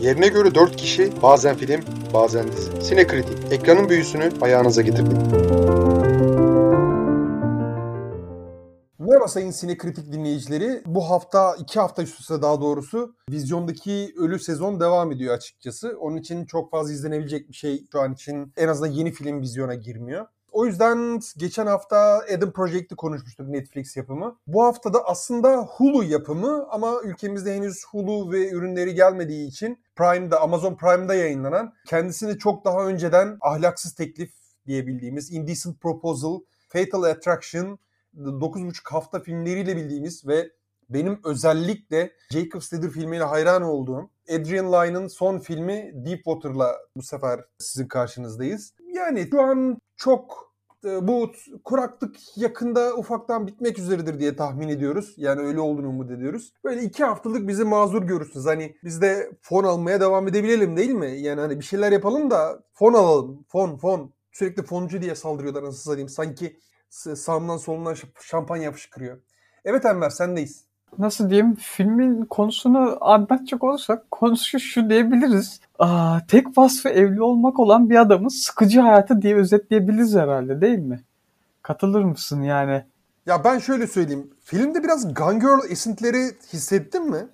Yerine göre 4 kişi, bazen film, bazen dizi. Sinekritik, ekranın büyüsünü ayağınıza getirdik. Merhaba sayın Sinekritik dinleyicileri. Bu hafta, iki hafta üst üste daha doğrusu vizyondaki ölü sezon devam ediyor açıkçası. Onun için çok fazla izlenebilecek bir şey şu an için en azından yeni film vizyona girmiyor. O yüzden geçen hafta Adam Project'i konuşmuştuk Netflix yapımı. Bu hafta da aslında Hulu yapımı ama ülkemizde henüz Hulu ve ürünleri gelmediği için Prime'da, Amazon Prime'da yayınlanan kendisini çok daha önceden ahlaksız teklif diyebildiğimiz Indecent Proposal, Fatal Attraction, 9,5 hafta filmleriyle bildiğimiz ve benim özellikle Jacob Stader filmiyle hayran olduğum Adrian Lyne'ın son filmi Deepwater'la bu sefer sizin karşınızdayız. Yani şu an çok e, bu kuraklık yakında ufaktan bitmek üzeredir diye tahmin ediyoruz. Yani öyle olduğunu umut ediyoruz. Böyle iki haftalık bizi mazur görürsünüz. Hani biz de fon almaya devam edebilelim değil mi? Yani hani bir şeyler yapalım da fon alalım. Fon, fon. Sürekli foncu diye saldırıyorlar nasıl satayım. Sanki sağımdan solundan şampanya fışkırıyor. Evet Enver sendeyiz nasıl diyeyim filmin konusunu anlatacak olursak konusu şu diyebiliriz. Aa, tek vasfı evli olmak olan bir adamın sıkıcı hayatı diye özetleyebiliriz herhalde değil mi? Katılır mısın yani? Ya ben şöyle söyleyeyim. Filmde biraz Gun Girl esintileri hissettin mi?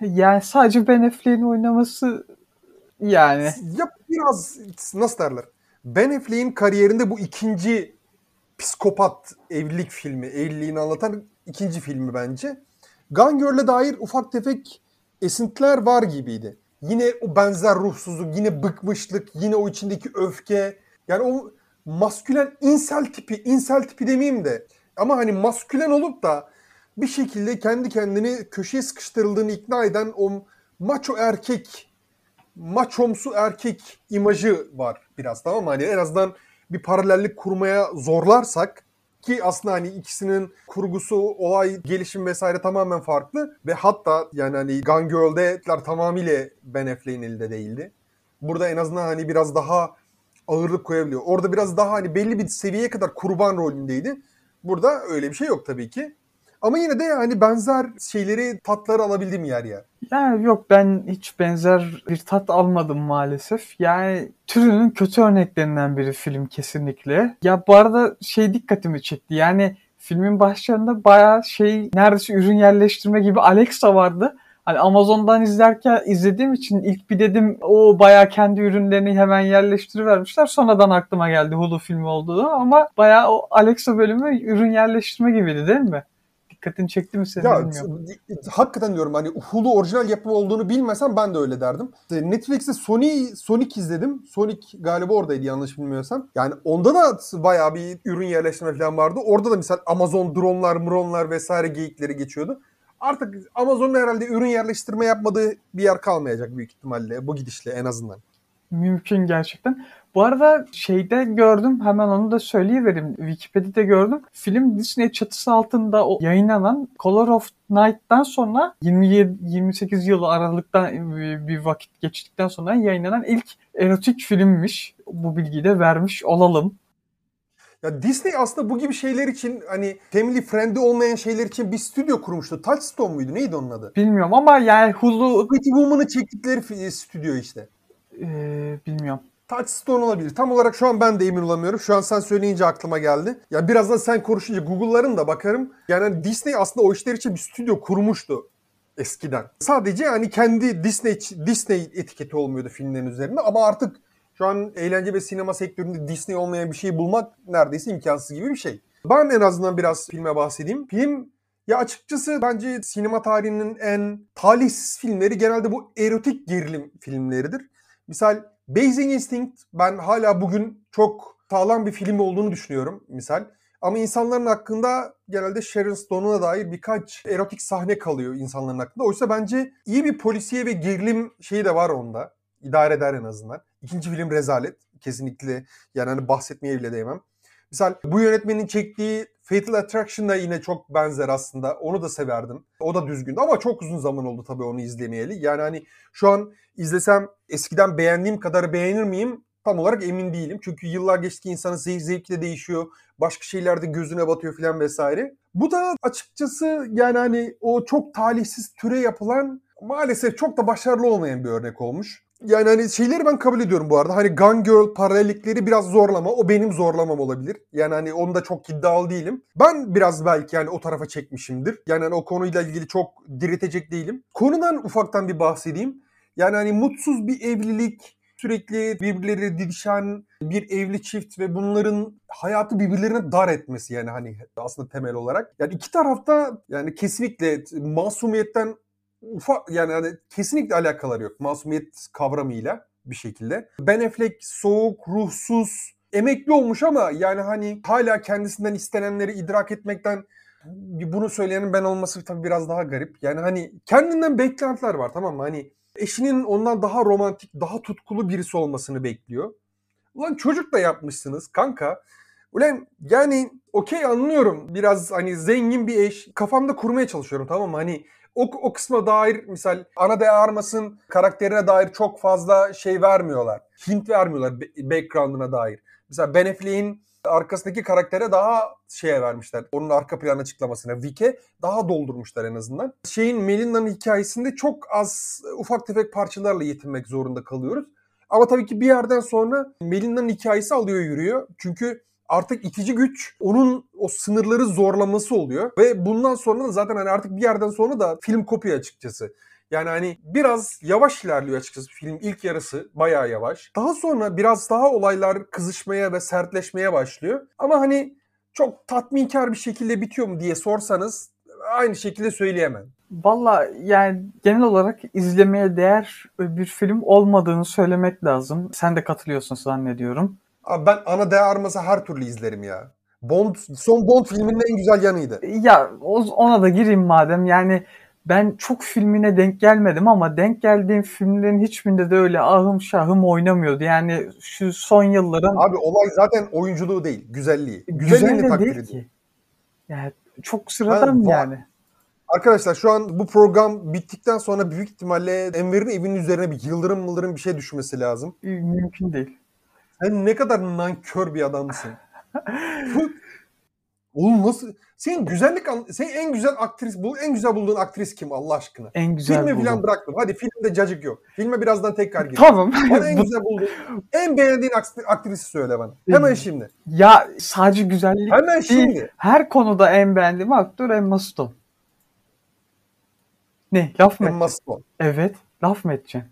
Yani sadece Ben Affleck'in oynaması yani. Ya biraz nasıl derler? Ben Affleck'in kariyerinde bu ikinci psikopat evlilik filmi, evliliğini anlatan ikinci filmi bence. Gun Girl'e dair ufak tefek esintiler var gibiydi. Yine o benzer ruhsuzluk, yine bıkmışlık, yine o içindeki öfke. Yani o maskülen insel tipi, insel tipi demeyeyim de ama hani maskülen olup da bir şekilde kendi kendini köşeye sıkıştırıldığını ikna eden o maço erkek, maçomsu erkek imajı var biraz tamam mı? Hani en azından bir paralellik kurmaya zorlarsak ki aslında hani ikisinin kurgusu, olay, gelişim vesaire tamamen farklı. Ve hatta yani hani Gun Girl'de tamamıyla Ben Affleck'in elinde değildi. Burada en azından hani biraz daha ağırlık koyabiliyor. Orada biraz daha hani belli bir seviyeye kadar kurban rolündeydi. Burada öyle bir şey yok tabii ki. Ama yine de hani benzer şeyleri, tatları alabildim yer yer. Yani yok ben hiç benzer bir tat almadım maalesef. Yani türünün kötü örneklerinden biri film kesinlikle. Ya bu arada şey dikkatimi çekti. Yani filmin başlarında bayağı şey neredeyse ürün yerleştirme gibi Alexa vardı. Hani Amazon'dan izlerken izlediğim için ilk bir dedim o bayağı kendi ürünlerini hemen yerleştirivermişler. Sonradan aklıma geldi Hulu filmi olduğu ama bayağı o Alexa bölümü ürün yerleştirme gibiydi değil mi? Dikkatini çekti mi senin ya, bilmiyorum. Hakikaten diyorum hani Hulu orijinal yapımı olduğunu bilmesem ben de öyle derdim. Netflix'te Sony Sonic izledim. Sonic galiba oradaydı yanlış bilmiyorsam. Yani onda da bayağı bir ürün yerleştirme falan vardı. Orada da mesela Amazon dronlar, mronlar vesaire geyikleri geçiyordu. Artık Amazon'un herhalde ürün yerleştirme yapmadığı bir yer kalmayacak büyük ihtimalle bu gidişle en azından. Mümkün gerçekten. Bu arada şeyde gördüm hemen onu da söyleyivereyim. Wikipedia'da gördüm. Film Disney çatısı altında o yayınlanan Color of Night'tan sonra 27 28 yıl aralıktan bir vakit geçtikten sonra yayınlanan ilk erotik filmmiş. Bu bilgiyi de vermiş olalım. Ya Disney aslında bu gibi şeyler için hani family friendly olmayan şeyler için bir stüdyo kurmuştu. Touchstone muydu? Neydi onun adı? Bilmiyorum ama yani Hulu... Pretty Woman'ı çektikleri stüdyo işte. Ee, bilmiyorum. Touchstone olabilir. Tam olarak şu an ben de emin olamıyorum. Şu an sen söyleyince aklıma geldi. Ya birazdan sen konuşunca Google'larım da bakarım. Yani hani Disney aslında o işler için bir stüdyo kurmuştu eskiden. Sadece hani kendi Disney Disney etiketi olmuyordu filmlerin üzerinde ama artık şu an eğlence ve sinema sektöründe Disney olmayan bir şey bulmak neredeyse imkansız gibi bir şey. Ben en azından biraz filme bahsedeyim. Film ya açıkçası bence sinema tarihinin en talihsiz filmleri genelde bu erotik gerilim filmleridir. Misal Basic Instinct ben hala bugün çok sağlam bir film olduğunu düşünüyorum misal. Ama insanların hakkında genelde Sharon Stone'a dair birkaç erotik sahne kalıyor insanların hakkında. Oysa bence iyi bir polisiye ve gerilim şeyi de var onda. İdare eder en azından. İkinci film rezalet. Kesinlikle yani hani bahsetmeye bile değmem. Misal bu yönetmenin çektiği Fatal Attraction da yine çok benzer aslında. Onu da severdim. O da düzgündü ama çok uzun zaman oldu tabii onu izlemeyeli. Yani hani şu an izlesem eskiden beğendiğim kadar beğenir miyim? tam olarak emin değilim. Çünkü yıllar geçtikçe insanın zevk zevki de değişiyor. Başka şeyler de gözüne batıyor filan vesaire. Bu da açıkçası yani hani o çok talihsiz türe yapılan maalesef çok da başarılı olmayan bir örnek olmuş. Yani hani şeyleri ben kabul ediyorum bu arada. Hani Gun Girl paralellikleri biraz zorlama. O benim zorlamam olabilir. Yani hani onda çok iddialı değilim. Ben biraz belki yani o tarafa çekmişimdir. Yani hani o konuyla ilgili çok diretecek değilim. Konudan ufaktan bir bahsedeyim. Yani hani mutsuz bir evlilik, sürekli birbirleri didişen bir evli çift ve bunların hayatı birbirlerine dar etmesi yani hani aslında temel olarak. Yani iki tarafta yani kesinlikle masumiyetten ufak yani hani kesinlikle alakaları yok masumiyet kavramıyla bir şekilde. Ben Affleck soğuk, ruhsuz, emekli olmuş ama yani hani hala kendisinden istenenleri idrak etmekten bunu söyleyenin ben olması tabii biraz daha garip. Yani hani kendinden beklentiler var tamam mı? Hani eşinin ondan daha romantik, daha tutkulu birisi olmasını bekliyor. Ulan çocuk da yapmışsınız kanka. Ulan yani okey anlıyorum. Biraz hani zengin bir eş. Kafamda kurmaya çalışıyorum tamam mı? Hani o, o kısma dair misal Ana de Armas'ın karakterine dair çok fazla şey vermiyorlar. Hint vermiyorlar background'una dair. Mesela Ben Affleck'in arkasındaki karaktere daha şeye vermişler. Onun arka plan açıklamasına. Vic'e daha doldurmuşlar en azından. Şeyin Melinda'nın hikayesinde çok az ufak tefek parçalarla yetinmek zorunda kalıyoruz. Ama tabii ki bir yerden sonra Melinda'nın hikayesi alıyor yürüyor. Çünkü artık itici güç onun o sınırları zorlaması oluyor. Ve bundan sonra da zaten hani artık bir yerden sonra da film kopuyor açıkçası. Yani hani biraz yavaş ilerliyor açıkçası film ilk yarısı bayağı yavaş. Daha sonra biraz daha olaylar kızışmaya ve sertleşmeye başlıyor. Ama hani çok tatminkar bir şekilde bitiyor mu diye sorsanız aynı şekilde söyleyemem. Valla yani genel olarak izlemeye değer bir film olmadığını söylemek lazım. Sen de katılıyorsun zannediyorum. Abi ben Ana de Armas'ı her türlü izlerim ya. Bond, son Bond filminin en güzel yanıydı. Ya ona da gireyim madem. Yani ben çok filmine denk gelmedim ama denk geldiğim filmlerin hiçbirinde de öyle ahım şahım oynamıyordu. Yani şu son yılların... Abi olay zaten oyunculuğu değil, güzelliği. Güzelliğini Güzel de takdir değil ki. Yani çok sıradan Ben- yani. Arkadaşlar şu an bu program bittikten sonra büyük ihtimalle Enver'in evinin üzerine bir yıldırım mıldırım bir şey düşmesi lazım. Mümkün değil. Sen ne kadar nankör bir adamsın. Oğlum nasıl? Senin güzellik, an- senin en güzel aktris, bu en güzel bulduğun aktris kim Allah aşkına? En güzel Filmi falan bıraktım. Hadi filmde cacık yok. Filme birazdan tekrar girelim. Tamam. Bana en güzel bulduğun, en beğendiğin akt- aktrisi söyle bana. Hemen şimdi. ya sadece güzellik Hemen değil. şimdi. Her konuda en beğendiğim aktör Emma Stone. Ne? Laf mı? Emma Stone. Evet. Laf mı edeceksin?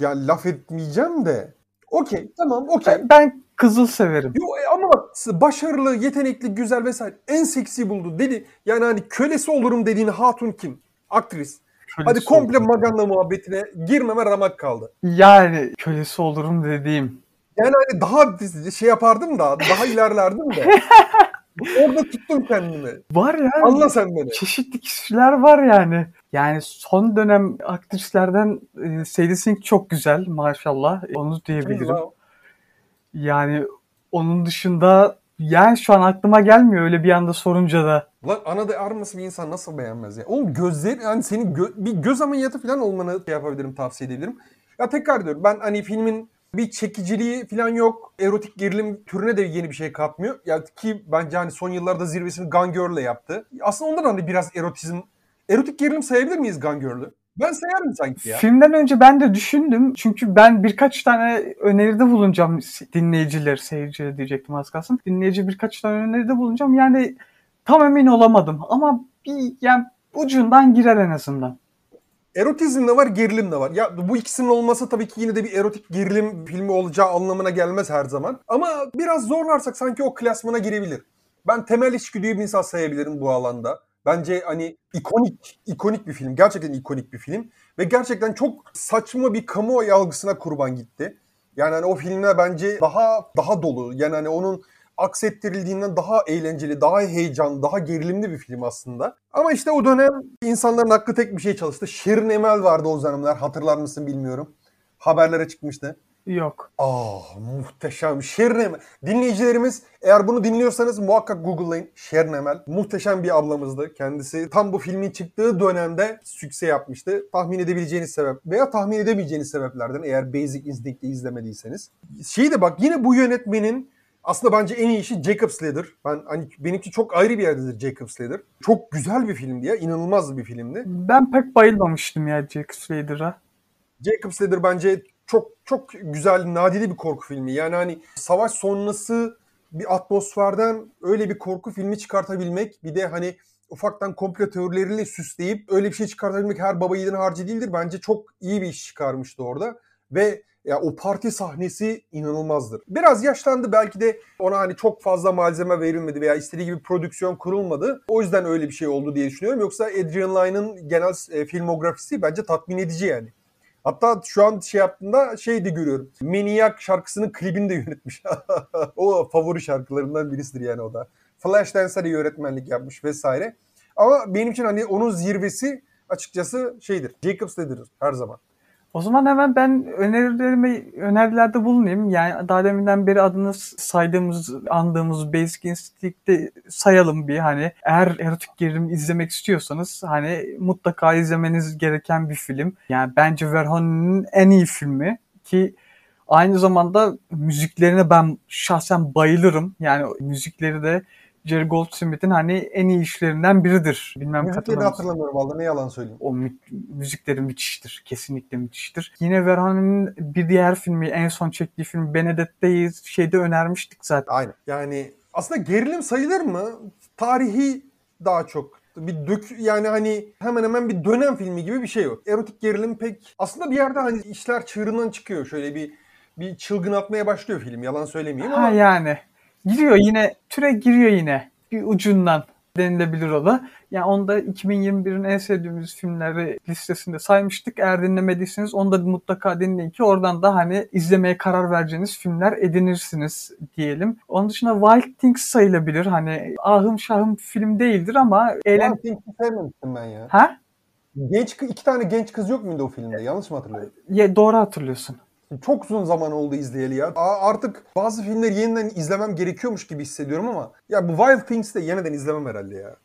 Ya laf etmeyeceğim de. Okey tamam okey. Ben, ben kızıl severim. Yo, e, ama bak başarılı, yetenekli, güzel vesaire en seksi buldu dedi. Yani hani kölesi olurum dediğin hatun kim? Aktris. Kölesi Hadi komple olurum. Maganda muhabbetine girmeme ramak kaldı. Yani kölesi olurum dediğim. Yani hani daha şey yapardım da daha ilerlerdim de. Orada tuttum kendimi. Var ya. Anla sen beni. Çeşitli kişiler var yani. Yani son dönem aktrislerden e, Sadie Sink çok güzel maşallah. Onu diyebilirim. Yani onun dışında yani şu an aklıma gelmiyor öyle bir anda sorunca da. Lan ana arması bir insan nasıl beğenmez ya? Oğlum gözleri yani senin gö- bir göz ameliyatı falan olmanı şey yapabilirim tavsiye edebilirim. Ya tekrar diyorum ben hani filmin bir çekiciliği falan yok. Erotik gerilim türüne de yeni bir şey katmıyor. Ya ki bence hani son yıllarda zirvesini Gun Girl'le yaptı. Aslında ondan hani biraz erotizm erotik gerilim sayabilir miyiz Gun Girl'ü? Ben sayarım sanki ya. Filmden önce ben de düşündüm. Çünkü ben birkaç tane öneride bulunacağım dinleyiciler, seyirciler diyecektim az kalsın. Dinleyici birkaç tane öneride bulunacağım. Yani tam emin olamadım ama bir yani ucundan girer en azından. Erotizm de var, gerilim de var. Ya bu ikisinin olması tabii ki yine de bir erotik gerilim filmi olacağı anlamına gelmez her zaman. Ama biraz zorlarsak sanki o klasmana girebilir. Ben temel içgüdüyü bir insan sayabilirim bu alanda. Bence hani ikonik, ikonik bir film. Gerçekten ikonik bir film. Ve gerçekten çok saçma bir kamuoyu algısına kurban gitti. Yani hani o filmler bence daha daha dolu. Yani hani onun aksettirildiğinden daha eğlenceli, daha heyecanlı, daha gerilimli bir film aslında. Ama işte o dönem insanların aklı tek bir şey çalıştı. Şirin Emel vardı o zamanlar. Hatırlar mısın bilmiyorum. Haberlere çıkmıştı. Yok. Ah muhteşem. Şerin Emel. Dinleyicilerimiz eğer bunu dinliyorsanız muhakkak Google'layın. Şerin Emel. Muhteşem bir ablamızdı. Kendisi tam bu filmin çıktığı dönemde sükse yapmıştı. Tahmin edebileceğiniz sebep veya tahmin edemeyeceğiniz sebeplerden eğer Basic Instinct'i izlemediyseniz. Şeyi de bak yine bu yönetmenin aslında bence en iyi işi Jacob Slater. Ben hani benimki çok ayrı bir yerdedir Jacob Slater. Çok güzel bir filmdi ya. inanılmaz bir filmdi. Ben pek bayılmamıştım ya Jack Slater'a. Jacob Slater bence çok çok güzel, nadide bir korku filmi. Yani hani savaş sonrası bir atmosferden öyle bir korku filmi çıkartabilmek bir de hani ufaktan komplo teorileriyle süsleyip öyle bir şey çıkartabilmek her baba yiğidin harcı değildir. Bence çok iyi bir iş çıkarmıştı orada ve ya o parti sahnesi inanılmazdır. Biraz yaşlandı belki de ona hani çok fazla malzeme verilmedi veya istediği gibi prodüksiyon kurulmadı. O yüzden öyle bir şey oldu diye düşünüyorum. Yoksa Adrian Lyne'ın genel e, filmografisi bence tatmin edici yani. Hatta şu an şey yaptığımda şey de görüyorum. Maniac şarkısının klibini de yönetmiş. o favori şarkılarından birisidir yani o da. Flashdance de yönetmenlik yapmış vesaire. Ama benim için hani onun zirvesi açıkçası şeydir. Jacob Slater'dır her zaman. O zaman hemen ben önerilerimi önerilerde bulunayım. Yani daha deminden beri adını saydığımız, andığımız Basic Instinct'te sayalım bir hani eğer erotik gerilim izlemek istiyorsanız hani mutlaka izlemeniz gereken bir film. Yani bence Verhoeven'in en iyi filmi ki aynı zamanda müziklerine ben şahsen bayılırım. Yani müzikleri de Jerry Goldsmith'in hani en iyi işlerinden biridir. Bilmem Müzikleri hatırlamıyorum valla ne yalan söyleyeyim. O mü- müzikleri müthiştir. Kesinlikle müthiştir. Yine Verhoeven'in bir diğer filmi, en son çektiği film Benedette'yi şeyde önermiştik zaten. Aynen. Yani aslında gerilim sayılır mı? Tarihi daha çok bir dök yani hani hemen hemen bir dönem filmi gibi bir şey o. Erotik gerilim pek aslında bir yerde hani işler çığırından çıkıyor. Şöyle bir bir çılgın atmaya başlıyor film. Yalan söylemeyeyim ama. Ha yani. Giriyor yine, türe giriyor yine. Bir ucundan denilebilir o da. Yani onu da 2021'in en sevdiğimiz filmleri listesinde saymıştık. Eğer dinlemediyseniz onu da mutlaka dinleyin ki oradan da hani izlemeye karar vereceğiniz filmler edinirsiniz diyelim. Onun dışında Wild Things sayılabilir. Hani ahım şahım film değildir ama eğlen... Wild Things'i sevmemiştim ben ya. Ha? Genç iki tane genç kız yok muydu o filmde? Yanlış mı hatırlıyorum? Ya, doğru hatırlıyorsun. Çok uzun zaman oldu izleyeli ya. Artık bazı filmleri yeniden izlemem gerekiyormuş gibi hissediyorum ama ya bu Wild Things'i de yeniden izlemem herhalde ya.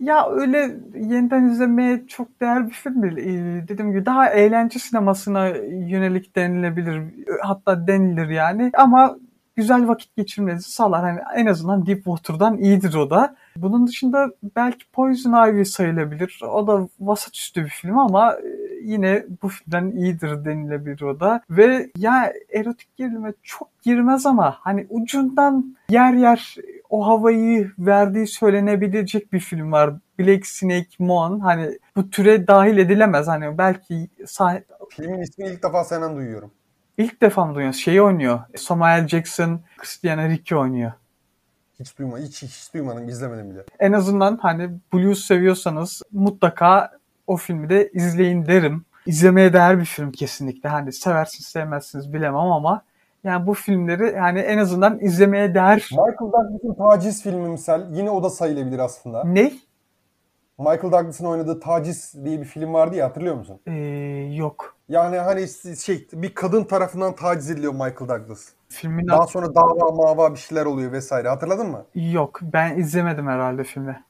Ya öyle yeniden izlemeye çok değer bir film değil. Ee, dediğim gibi daha eğlence sinemasına yönelik denilebilir. Hatta denilir yani. Ama güzel vakit geçirmenizi sağlar. Hani en azından Deepwater'dan iyidir o da. Bunun dışında belki Poison Ivy sayılabilir. O da vasat üstü bir film ama yine bu filmden iyidir denilebilir o da. Ve ya erotik gerilime çok girmez ama hani ucundan yer yer o havayı verdiği söylenebilecek bir film var. Black Snake Moon hani bu türe dahil edilemez. Hani belki sah- Filmin ismini ilk defa senden duyuyorum. İlk defa mı duyuyorsun? Şeyi oynuyor. Samuel Jackson, Christiana Ricci oynuyor. Hiç duymadım, hiç, hiç duymadım, izlemedim bile. En azından hani blues seviyorsanız mutlaka o filmi de izleyin derim. İzlemeye değer bir film kesinlikle. Hani seversiniz sevmezsiniz bilemem ama yani bu filmleri yani en azından izlemeye değer. Michael Douglas'ın taciz filmi misal yine o da sayılabilir aslında. Ne? Michael Douglas'ın oynadığı Taciz diye bir film vardı ya hatırlıyor musun? Ee, yok. Yani hani şey bir kadın tarafından taciz ediliyor Michael Douglas. Filmin Daha sonra dava mava bir şeyler oluyor vesaire hatırladın mı? Yok ben izlemedim herhalde filmi.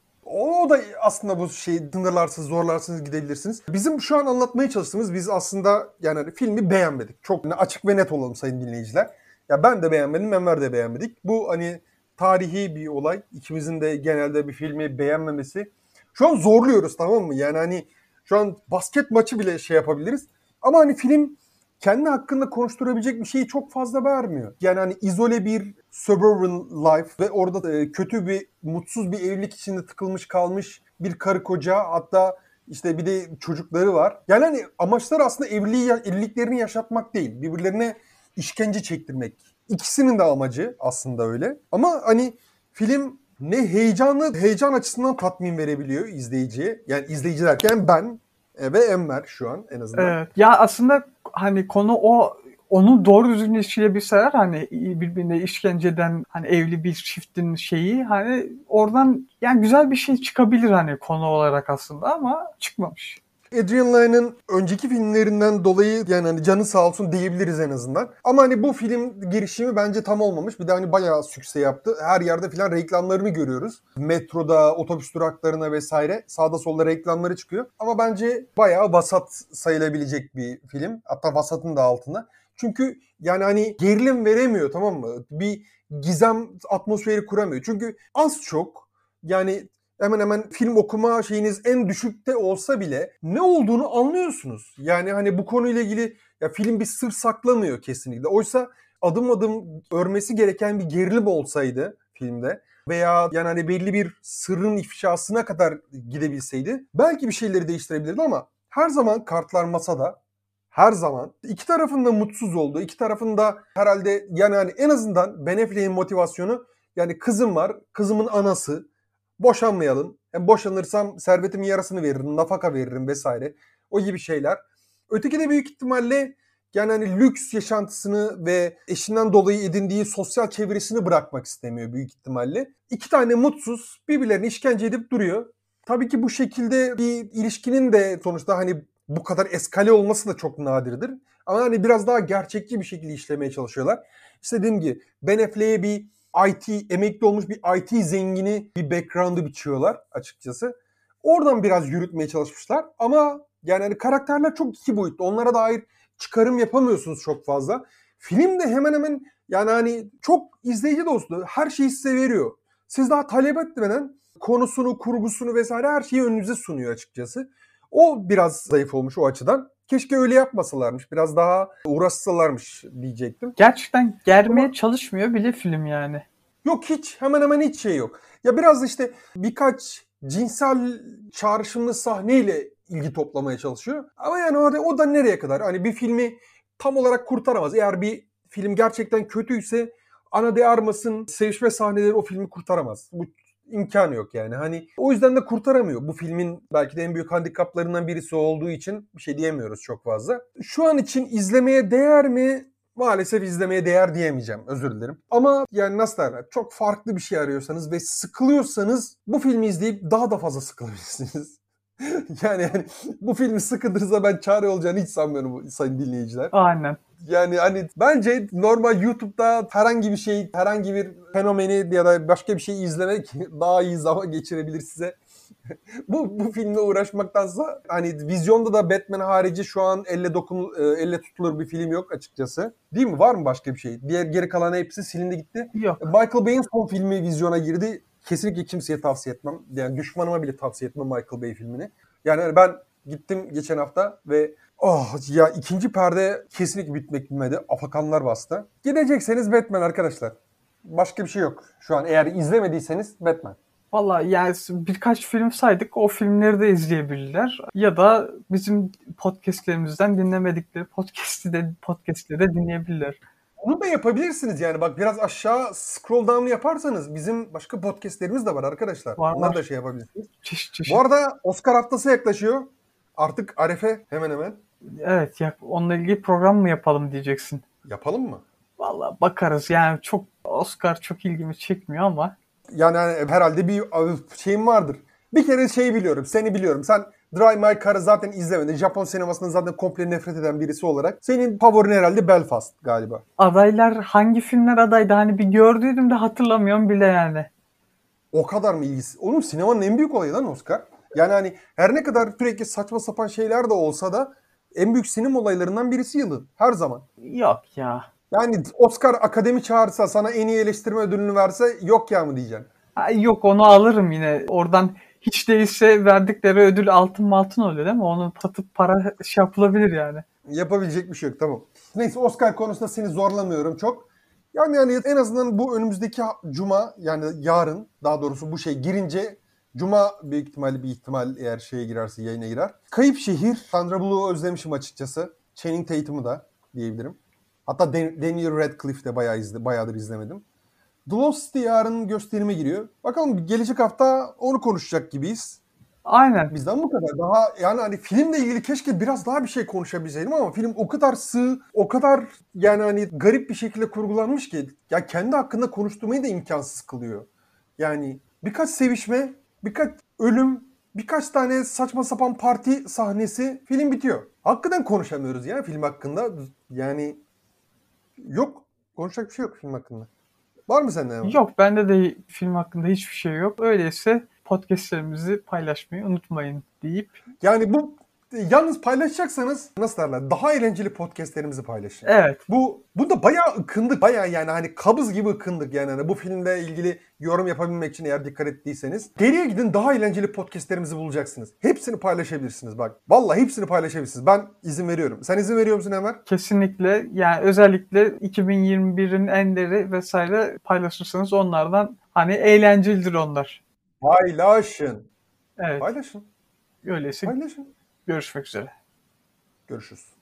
O da aslında bu şey sınırlarsız zorlarsız gidebilirsiniz. Bizim şu an anlatmaya çalıştığımız biz aslında yani hani filmi beğenmedik. Çok açık ve net olalım sayın dinleyiciler. Ya ben de beğenmedim, Enver de beğenmedik. Bu hani tarihi bir olay. İkimizin de genelde bir filmi beğenmemesi. Şu an zorluyoruz tamam mı? Yani hani şu an basket maçı bile şey yapabiliriz. Ama hani film kendi hakkında konuşturabilecek bir şeyi çok fazla vermiyor. Yani hani izole bir suburban life ve orada e, kötü bir, mutsuz bir evlilik içinde tıkılmış kalmış bir karı koca hatta işte bir de çocukları var. Yani hani amaçlar aslında evliliği, evliliklerini yaşatmak değil. Birbirlerine işkence çektirmek. İkisinin de amacı aslında öyle. Ama hani film ne heyecanlı, heyecan açısından tatmin verebiliyor izleyiciye. Yani izleyici derken ben e, ve Enver şu an en azından. Evet. Ya aslında hani konu o onu doğru düzgün işleyebilseler hani birbirine işkenceden hani evli bir çiftin şeyi hani oradan yani güzel bir şey çıkabilir hani konu olarak aslında ama çıkmamış. Adrian Lyne'ın önceki filmlerinden dolayı yani hani canı sağ olsun diyebiliriz en azından. Ama hani bu film girişimi bence tam olmamış. Bir de hani bayağı sükse yaptı. Her yerde filan reklamlarını görüyoruz. Metroda, otobüs duraklarına vesaire sağda solda reklamları çıkıyor. Ama bence bayağı vasat sayılabilecek bir film. Hatta vasatın da altında. Çünkü yani hani gerilim veremiyor tamam mı? Bir gizem atmosferi kuramıyor. Çünkü az çok yani hemen hemen film okuma şeyiniz en düşükte olsa bile ne olduğunu anlıyorsunuz. Yani hani bu konuyla ilgili ya film bir sır saklamıyor kesinlikle. Oysa adım adım örmesi gereken bir gerilim olsaydı filmde veya yani hani belli bir sırrın ifşasına kadar gidebilseydi belki bir şeyleri değiştirebilirdi ama her zaman kartlar masada. Her zaman iki tarafın da mutsuz olduğu, iki tarafın da herhalde yani hani en azından Ben Affleck'in motivasyonu yani kızım var, kızımın anası, boşanmayalım. Hem boşanırsam servetimin yarısını veririm, nafaka veririm vesaire. O gibi şeyler. Öteki de büyük ihtimalle yani hani lüks yaşantısını ve eşinden dolayı edindiği sosyal çevresini bırakmak istemiyor büyük ihtimalle. İki tane mutsuz birbirlerini işkence edip duruyor. Tabii ki bu şekilde bir ilişkinin de sonuçta hani bu kadar eskale olması da çok nadirdir. Ama hani biraz daha gerçekçi bir şekilde işlemeye çalışıyorlar. İşte dediğim gibi Ben Affleck'e bir IT, emekli olmuş bir IT zengini bir background'ı biçiyorlar açıkçası. Oradan biraz yürütmeye çalışmışlar ama yani hani karakterler çok iki boyutlu. Onlara dair çıkarım yapamıyorsunuz çok fazla. Film de hemen hemen yani hani çok izleyici dostu. Her şeyi size veriyor. Siz daha talep etmeden konusunu, kurgusunu vesaire her şeyi önünüze sunuyor açıkçası. O biraz zayıf olmuş o açıdan. Keşke öyle yapmasalarmış. Biraz daha uğraşsalarmış diyecektim. Gerçekten germeye çalışmıyor bile film yani. Yok hiç. Hemen hemen hiç şey yok. Ya biraz işte birkaç cinsel çağrışımlı sahneyle ilgi toplamaya çalışıyor. Ama yani o da, o da nereye kadar? Hani bir filmi tam olarak kurtaramaz. Eğer bir film gerçekten kötüyse Ana de Armas'ın sevişme sahneleri o filmi kurtaramaz. Bu imkanı yok yani. Hani o yüzden de kurtaramıyor. Bu filmin belki de en büyük handikaplarından birisi olduğu için bir şey diyemiyoruz çok fazla. Şu an için izlemeye değer mi? Maalesef izlemeye değer diyemeyeceğim. Özür dilerim. Ama yani nasıl derler? Çok farklı bir şey arıyorsanız ve sıkılıyorsanız bu filmi izleyip daha da fazla sıkılabilirsiniz. yani, yani bu filmi sıkıldırırsa ben çare olacağını hiç sanmıyorum sayın dinleyiciler. Aynen. Yani hani bence normal YouTube'da herhangi bir şey, herhangi bir fenomeni ya da başka bir şey izlemek daha iyi zaman geçirebilir size. bu bu filmle uğraşmaktansa hani vizyonda da Batman harici şu an elle dokun elle tutulur bir film yok açıkçası. Değil mi? Var mı başka bir şey? Diğer geri kalan hepsi silindi gitti. Yok. Michael Bay'in son filmi vizyona girdi. Kesinlikle kimseye tavsiye etmem. Yani düşmanıma bile tavsiye etmem Michael Bay filmini. Yani ben gittim geçen hafta ve Oh ya ikinci perde kesinlikle bitmek bilmedi. Afakanlar bastı. Gidecekseniz Batman arkadaşlar. Başka bir şey yok. Şu an eğer izlemediyseniz Batman. Valla yani birkaç film saydık. O filmleri de izleyebilirler. Ya da bizim podcastlerimizden dinlemedikleri podcast'i de, podcast'leri de dinleyebilirler. Bunu da yapabilirsiniz yani. Bak biraz aşağı scroll down yaparsanız bizim başka podcastlerimiz de var arkadaşlar. Var, Onlar var. da şey yapabilirsiniz. Çeşit çeşit. Bu arada Oscar haftası yaklaşıyor. Artık Arefe hemen hemen. Evet ya onunla ilgili program mı yapalım diyeceksin. Yapalım mı? Valla bakarız yani çok Oscar çok ilgimi çekmiyor ama Yani hani herhalde bir şeyim vardır. Bir kere şey biliyorum, seni biliyorum. Sen Drive My Car'ı zaten izlemedin. Japon sinemasından zaten komple nefret eden birisi olarak. Senin favorin herhalde Belfast galiba. adaylar hangi filmler adaydı hani bir gördüydüm de hatırlamıyorum bile yani. O kadar mı ilgisi? Onun sinemanın en büyük olayı lan Oscar. Yani hani her ne kadar sürekli saçma sapan şeyler de olsa da en büyük sinema olaylarından birisi yılın. Her zaman. Yok ya. Yani Oscar akademi çağırsa sana en iyi eleştirme ödülünü verse yok ya mı diyeceksin. Ay yok onu alırım yine. Oradan hiç değilse verdikleri ödül altın altın oluyor değil mi? Onu satıp para şey yapılabilir yani. Yapabilecek bir şey yok tamam. Neyse Oscar konusunda seni zorlamıyorum çok. Yani yani en azından bu önümüzdeki cuma yani yarın daha doğrusu bu şey girince cuma büyük ihtimalle bir ihtimal eğer şeye girerse yayına girer. Kayıp Şehir, Sandra Bullock'u özlemişim açıkçası. Channing Tatum'u da diyebilirim. Hatta Dan- Daniel Radcliffe de bayağı izle, bayağıdır izlemedim. The Lost City yarın gösterime giriyor. Bakalım gelecek hafta onu konuşacak gibiyiz. Aynen. Bizden bu kadar. Daha yani hani filmle ilgili keşke biraz daha bir şey konuşabilseydim ama film o kadar sığ, o kadar yani hani garip bir şekilde kurgulanmış ki ya kendi hakkında konuşturmayı da imkansız kılıyor. Yani birkaç sevişme, birkaç ölüm birkaç tane saçma sapan parti sahnesi film bitiyor. Hakikaten konuşamıyoruz ya film hakkında. Yani yok. Konuşacak bir şey yok film hakkında. Var mı sende? Yok bende de film hakkında hiçbir şey yok. Öyleyse podcastlerimizi paylaşmayı unutmayın deyip Yani bu yalnız paylaşacaksanız nasıl derler? Daha eğlenceli podcastlerimizi paylaşın. evet Bu bu da bayağı ıkındık. Bayağı yani hani kabız gibi ıkındık yani. Hani bu filmle ilgili yorum yapabilmek için eğer dikkat ettiyseniz. Geriye gidin daha eğlenceli podcastlerimizi bulacaksınız. Hepsini paylaşabilirsiniz bak. Vallahi hepsini paylaşabilirsiniz. Ben izin veriyorum. Sen izin veriyor musun Ömer? kesinlikle yani özellikle 2021'in enleri vesaire paylaşırsanız onlardan hani eğlencelidir onlar. Paylaşın. Evet Paylaşın. öyleyse Paylaşın. Görüşmek üzere. Görüşürüz.